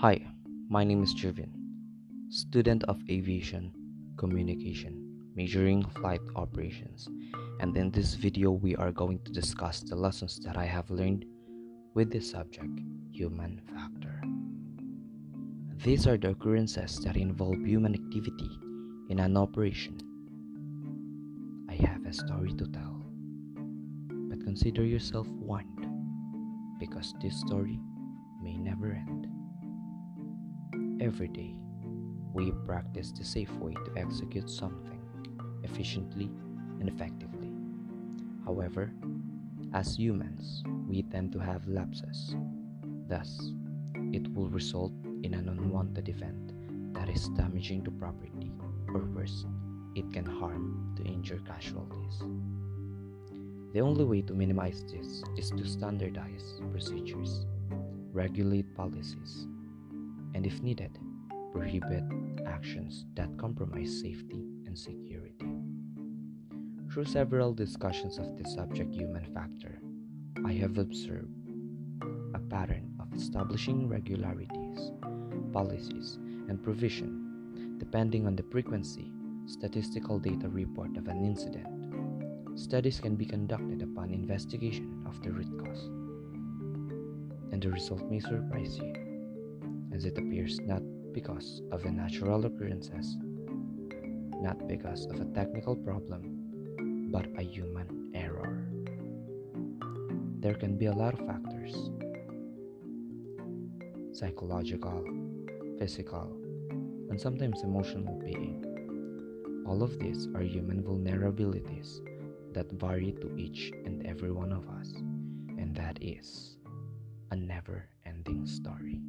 Hi, my name is Juvin, student of aviation communication, majoring flight operations, and in this video we are going to discuss the lessons that I have learned with the subject human factor. These are the occurrences that involve human activity in an operation. I have a story to tell, but consider yourself warned because this story may never end. Every day, we practice the safe way to execute something efficiently and effectively. However, as humans, we tend to have lapses. Thus, it will result in an unwanted event that is damaging to property, or worse, it can harm to injure casualties. The only way to minimize this is to standardize procedures, regulate policies, and if needed, prohibit actions that compromise safety and security. Through several discussions of the subject human factor, I have observed a pattern of establishing regularities, policies, and provision depending on the frequency, statistical data report of an incident. Studies can be conducted upon investigation of the root cause, and the result may surprise you as it appears not because of a natural occurrences, not because of a technical problem, but a human error. There can be a lot of factors psychological, physical, and sometimes emotional being. All of these are human vulnerabilities that vary to each and every one of us, and that is a never ending story.